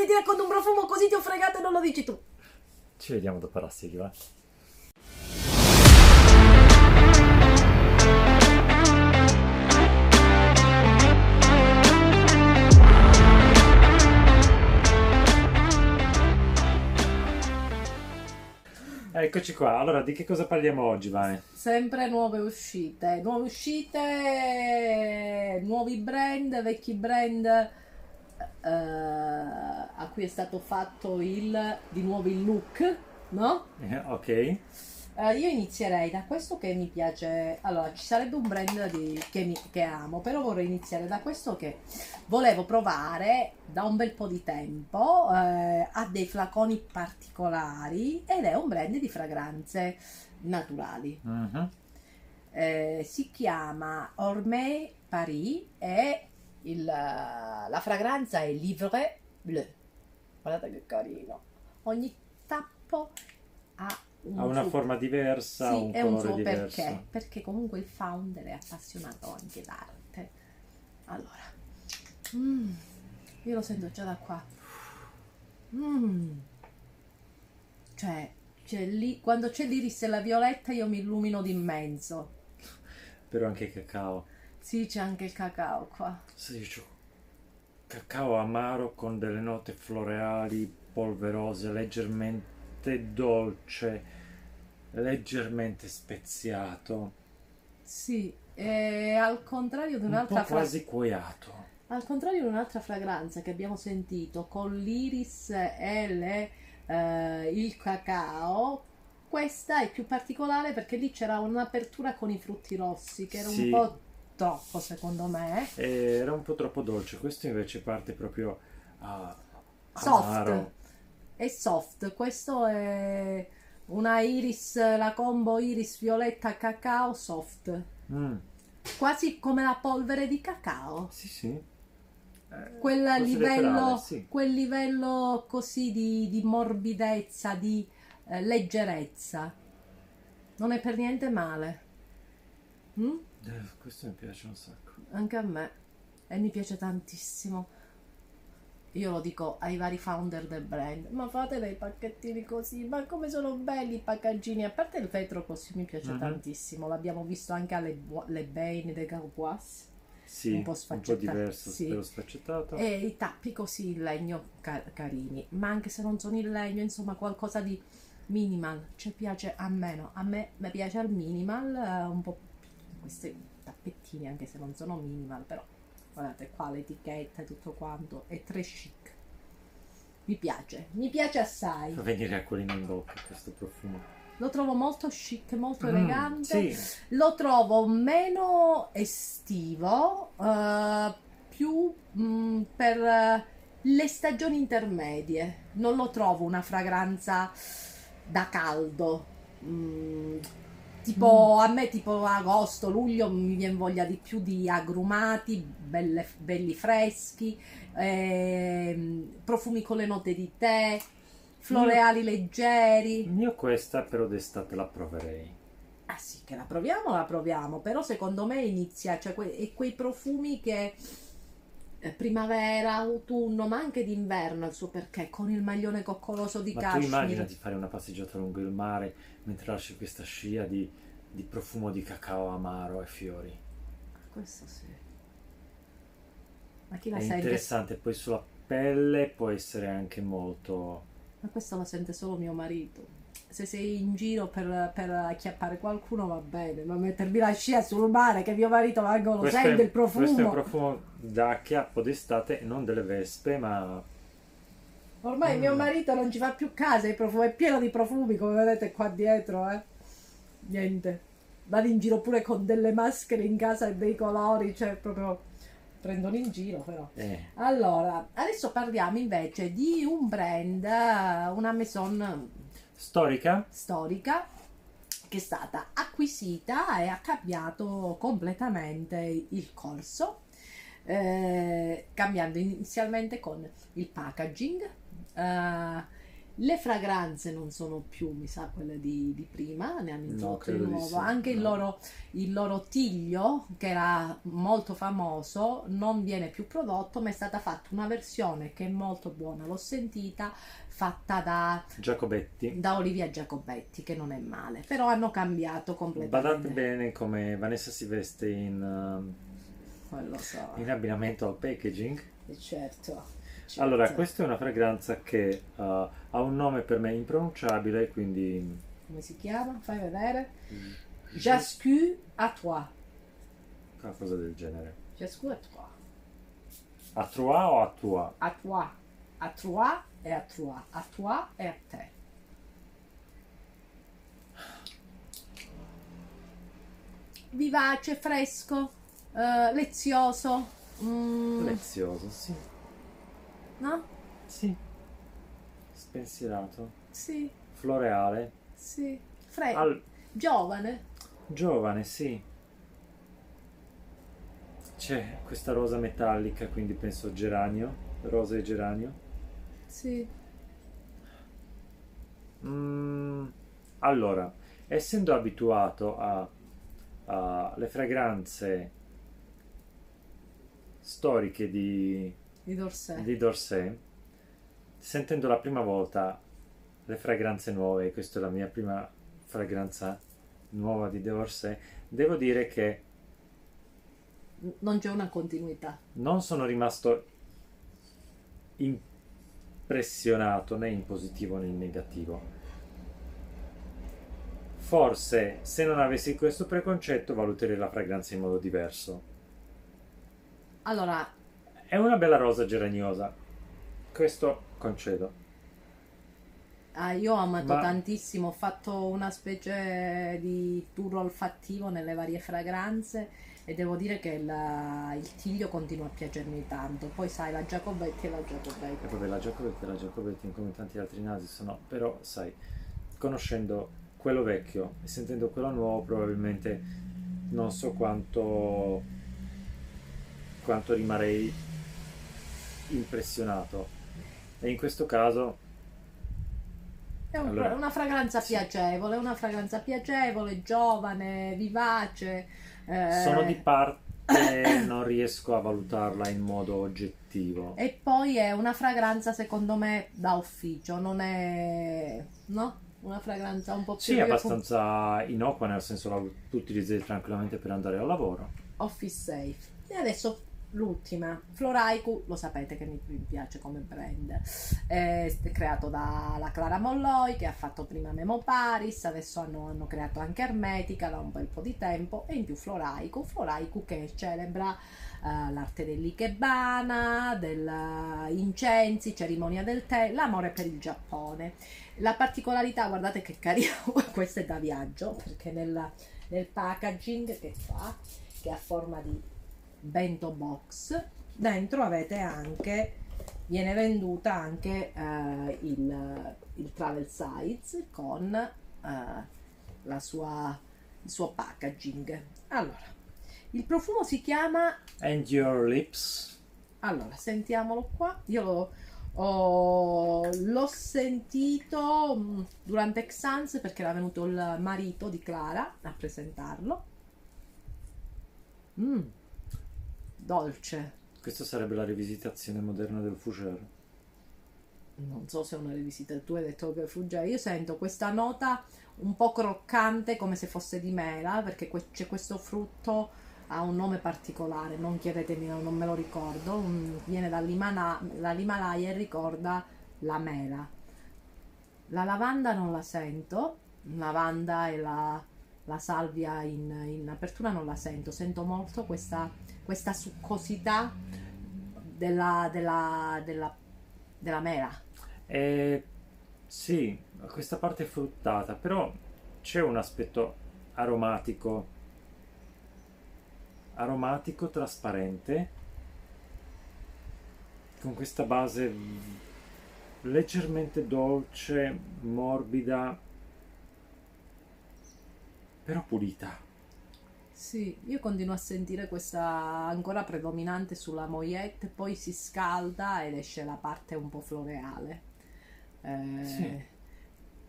di ti racconto un profumo così ti ho fregato e non lo dici tu. Ci vediamo dopo la sigla. Eccoci qua, allora di che cosa parliamo oggi, Vane? Sempre nuove uscite, nuove uscite, nuovi brand, vecchi brand eh, a cui è stato fatto il, di nuovo il look, no? Eh, ok. Eh, io inizierei da questo che mi piace. Allora, ci sarebbe un brand di- che, mi- che amo, però vorrei iniziare da questo che volevo provare da un bel po' di tempo. eh, ha dei flaconi particolari ed è un brand di fragranze naturali. Mhm. Eh, si chiama Ormé Paris e il- la fragranza è Livre Bleu. Guardate che carino. Ogni tappo ha un Ha una suo- forma diversa, sì, un è un colore suo diverso. perché. Perché comunque il founder è appassionato anche d'arte. Allora, mm, io lo sento già da qua. Mm. Cioè, c'è lì, quando c'è l'iris e la violetta io mi illumino d'immenso. Però anche cacao. Sì, c'è anche il cacao qua. Sì, c'ho cacao amaro con delle note floreali polverose, leggermente dolce, leggermente speziato, Sì, e al contrario di un un'altra po' fra- quasi cuoiato. Al contrario di un'altra fragranza che abbiamo sentito con l'iris e le, eh, il cacao, questa è più particolare perché lì c'era un'apertura con i frutti rossi che era Sì. un po' troppo secondo me. E Era un po' troppo dolce, questo invece parte proprio a Soft. amaro. È soft, questo è una iris, la combo iris violetta cacao soft, Mm, quasi come la polvere di cacao. Sì, sì. Eh, quel livello, letterale, sì. quel livello così di, di morbidezza, di eh, leggerezza. Non è per niente male. Mm? Eh, Questo mi piace un sacco. Anche a me. E mi piace tantissimo. Io lo dico ai vari founder del brand, ma fate dei pacchettini così, ma come sono belli i pacchettini, a parte il vetro così mi piace Mhm. tantissimo, l'abbiamo visto anche alle Le Bain de Garbois. Sì, Un po' sfaccettato, diverso, sì. sfaccettato. E i tappi così in legno ca- carini, ma anche se non sono in legno, insomma qualcosa di minimal, ci piace a meno, a me mi piace al minimal, eh, un po' questi tappettini anche se non sono minimal, però guardate qua l'etichetta e tutto quanto, è tre chic. Mi piace, mi piace assai, Fa venire acquolina in bocca questo profumo. lo trovo molto chic, molto Mm, elegante. sì. Lo trovo meno estivo, eh, più mm, per eh, le stagioni intermedie. Non lo trovo una fragranza da caldo. Mm, tipo a me, tipo agosto, luglio, mi viene voglia di più di agrumati, belle- belli freschi, ehm, profumi con le note di tè, floreali leggeri. Io questa però d'estate la proverei. Ah sì, che la proviamo, la proviamo, però secondo me inizia, cioè que- quei profumi che eh, primavera, autunno, ma anche d'inverno il suo perché, con il maglione coccoloso di Ma tu cashmere. immaginati fare una passeggiata lungo il mare mentre lasci questa scia di, di profumo di cacao amaro e fiori. Questo sì. Ma chi la È sente? interessante, poi sulla pelle può essere anche molto... Ma questo lo sente solo mio marito. Se sei in giro per, per acchiappare qualcuno va bene, ma mettermi la scia sul mare che mio marito manco lo Questo sente è, il profumo. questo è un profumo da acchiappo d'estate, non delle vespe, ma Ormai Mm. mio marito non ci fa più caso, il profumo è pieno di profumi, come vedete qua dietro, eh. Niente. Vado in giro pure con delle maschere in casa e dei colori, cioè proprio prendono in giro però. eh, Allora, adesso parliamo invece di un brand, una maison storica. storica che è stata acquisita e ha cambiato completamente il corso, eh, cambiando inizialmente con il packaging. Eh, Le fragranze non sono più, mi sa, quelle di, di prima, ne hanno No, introdotto di nuovo. sì, Anche il, no. loro, il loro tiglio, che era molto famoso, non viene più prodotto, ma è stata fatta una versione che è molto buona, l'ho sentita, fatta da, Giacobetti. da Olivia Giacobetti, che non è male, però hanno cambiato completamente. Badate bene come Vanessa si veste in, Quello so, in abbinamento al packaging. eh, certo. Allora, questa è una fragranza che uh, ha un nome per me impronunciabile, quindi Come si chiama? Fai vedere. Mm. Jascu à toi. qualcosa del genere. Jascu à toi. A Trois o a Tua? A toi. A toi e a toi. A toi e a te. Vivace, fresco, eh, lezioso. mm, Lezioso, sì. No? Sì. Spensierato. Sì, Floreale. sì. Fre- Al- Giovane. giovane, sì. C'è questa rosa metallica, quindi penso geranio. Rosa e geranio. Sì. Mm, allora, essendo abituato a, a- le fragranze storiche di, Di Dorsey. di Dorset, sentendo la prima volta le fragranze nuove, questa è la mia prima fragranza nuova di Dorset, devo dire che Non c'è una continuità. non sono rimasto impressionato né in positivo né in negativo. Forse se non avessi questo preconcetto valuterei la fragranza in modo diverso. Allora, È una bella rosa geraniosa. Questo concedo. Ah, io ho amato Ma- tantissimo, ho fatto una specie di tour olfattivo nelle varie fragranze e devo dire che il, il tiglio continua a piacermi tanto. Poi sai, la Giacobetti e la E Giacobetti. vabbè, la Giacobetti e la Giacobetti, come tanti altri nasi, sono... Però, sai, conoscendo quello vecchio e sentendo quello nuovo, probabilmente non so quanto... quanto rimarrei impressionato. E in questo caso È un- Allora, una fragranza sì. piacevole, una fragranza piacevole, giovane, vivace. eh, sono di parte, non riesco a valutarla in modo oggettivo. E poi è una fragranza secondo me da ufficio, non è... no? Una fragranza un po' più... Sì, è abbastanza innocua, nel senso la tu utilizzi tranquillamente per andare al lavoro. Office Safe. E adesso l'ultima, Floraiku, lo sapete che mi, piace come brand, è creato dalla Clara Molloy che ha fatto prima Memo Paris, adesso hanno, hanno creato anche Hermetica da un bel po' di tempo e in più Floraiku, Floraiku che celebra eh, l'arte dell'ikebana, dell'incensi, cerimonia del tè, l'amore per il Giappone. La particolarità, guardate che carino, questo è da viaggio perché nel, nel packaging che fa, che ha forma di bento box, dentro avete anche, viene venduta anche eh, il, il travel size con eh, la sua, il suo packaging. Allora, il profumo si chiama And your lips. allora, sentiamolo qua. Io l'ho, ho- l'ho sentito mh, durante Xans perché era venuto il marito di Clara a presentarlo. Mm, dolce. Questa sarebbe la rivisitazione moderna del fougère. Non so se è una rivisita, tu hai detto che fugge. Io sento questa nota un po' croccante come se fosse di mela perché que- c'è questo frutto ha un nome particolare, non chiedetemi, non me lo ricordo, viene dall'Himala- dall'Himalaya e ricorda la mela. La lavanda non la sento, lavanda e la, la salvia in, in apertura non la sento, sento molto questa, questa succosità della, della, della, della mela. E sì, questa parte è fruttata, però c'è un aspetto aromatico, aromatico trasparente, con questa base leggermente dolce, morbida, però pulita. Sì, io continuo a sentire questa ancora predominante sulla moyette, poi si scalda ed esce la parte un po' floreale. Eh, Sì.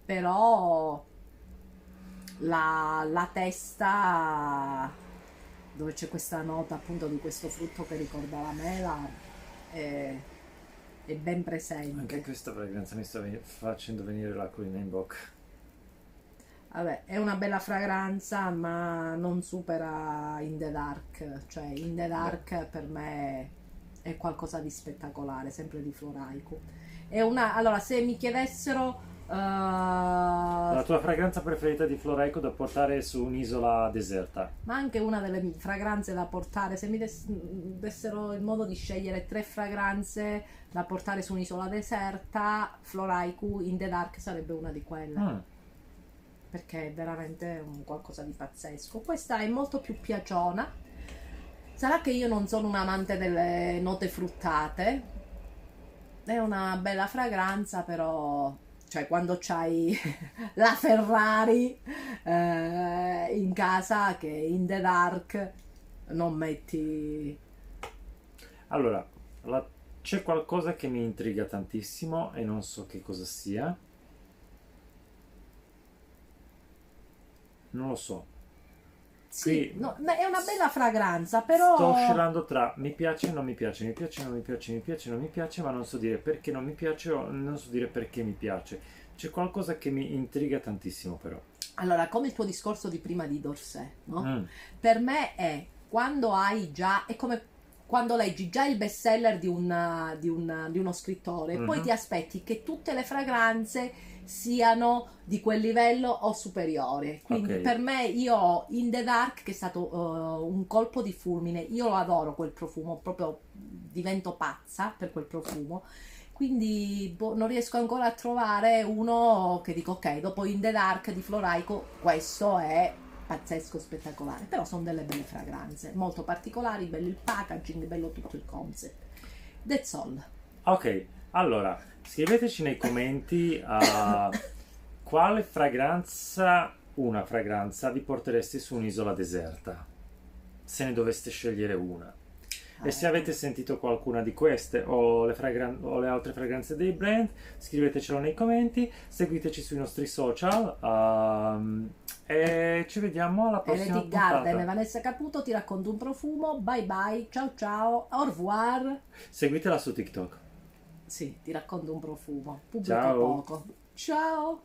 Però la, la testa dove c'è questa nota appunto di questo frutto che ricorda la mela è, è ben presente. Anche questa fragranza mi sta facendo venire l'acquolina in bocca. Vabbè, è una bella fragranza, ma non supera In the Dark. Cioè, In the Dark per me è qualcosa di spettacolare, sempre di Floraiku. È una... Allora, se mi chiedessero... eh, La tua fragranza preferita di Floreco da portare su un'isola deserta? ma anche una delle fragranze da portare, se mi des- dessero il modo di scegliere tre fragranze da portare su un'isola deserta, Floraiku In the Dark sarebbe una di quelle. Mm. Perché è veramente un qualcosa di pazzesco. Questa è molto più piaciona. Sarà che io non sono un amante delle note fruttate. È una bella fragranza, però cioè quando c'hai la Ferrari eh, in casa che in the dark non metti Allora, la- c'è qualcosa che mi intriga tantissimo e non so che cosa sia. Non lo so. sì, no, è una bella fragranza, però Sto oscillando tra mi piace, non mi piace, mi piace, non mi piace, mi piace, non mi piace, ma non so dire perché non mi piace o non so dire perché mi piace. C'è qualcosa che mi intriga tantissimo però. allora, come il tuo discorso di prima di Dorset, no? Mm. per me è quando hai già è come quando leggi già il bestseller di, di, di uno scrittore Mhm. poi ti aspetti che tutte le fragranze siano di quel livello o superiore quindi Ok. per me io In the Dark che è stato uh, un colpo di fulmine io lo adoro quel profumo proprio divento pazza per quel profumo quindi boh, non riesco ancora a trovare uno che dico ok dopo In the Dark di Floraico questo è pazzesco, spettacolare. Però sono delle belle fragranze, molto particolari, bello il packaging, bello tutto il concept. That's all. Ok, allora scriveteci nei commenti uh, quale fragranza, una fragranza, vi portereste su un'isola deserta, se ne doveste scegliere una. E se avete sentito qualcuna di queste o le, fragran- o le altre fragranze dei brand, scrivetecelo nei commenti, seguiteci sui nostri social um, e ci vediamo alla prossima Garden, puntata. Vanessa Caputo, ti racconto un profumo. Bye bye, ciao ciao, au revoir. Seguitela su TikTok. Sì, ti racconto un profumo. Pubblico Ciao. poco. Ciao.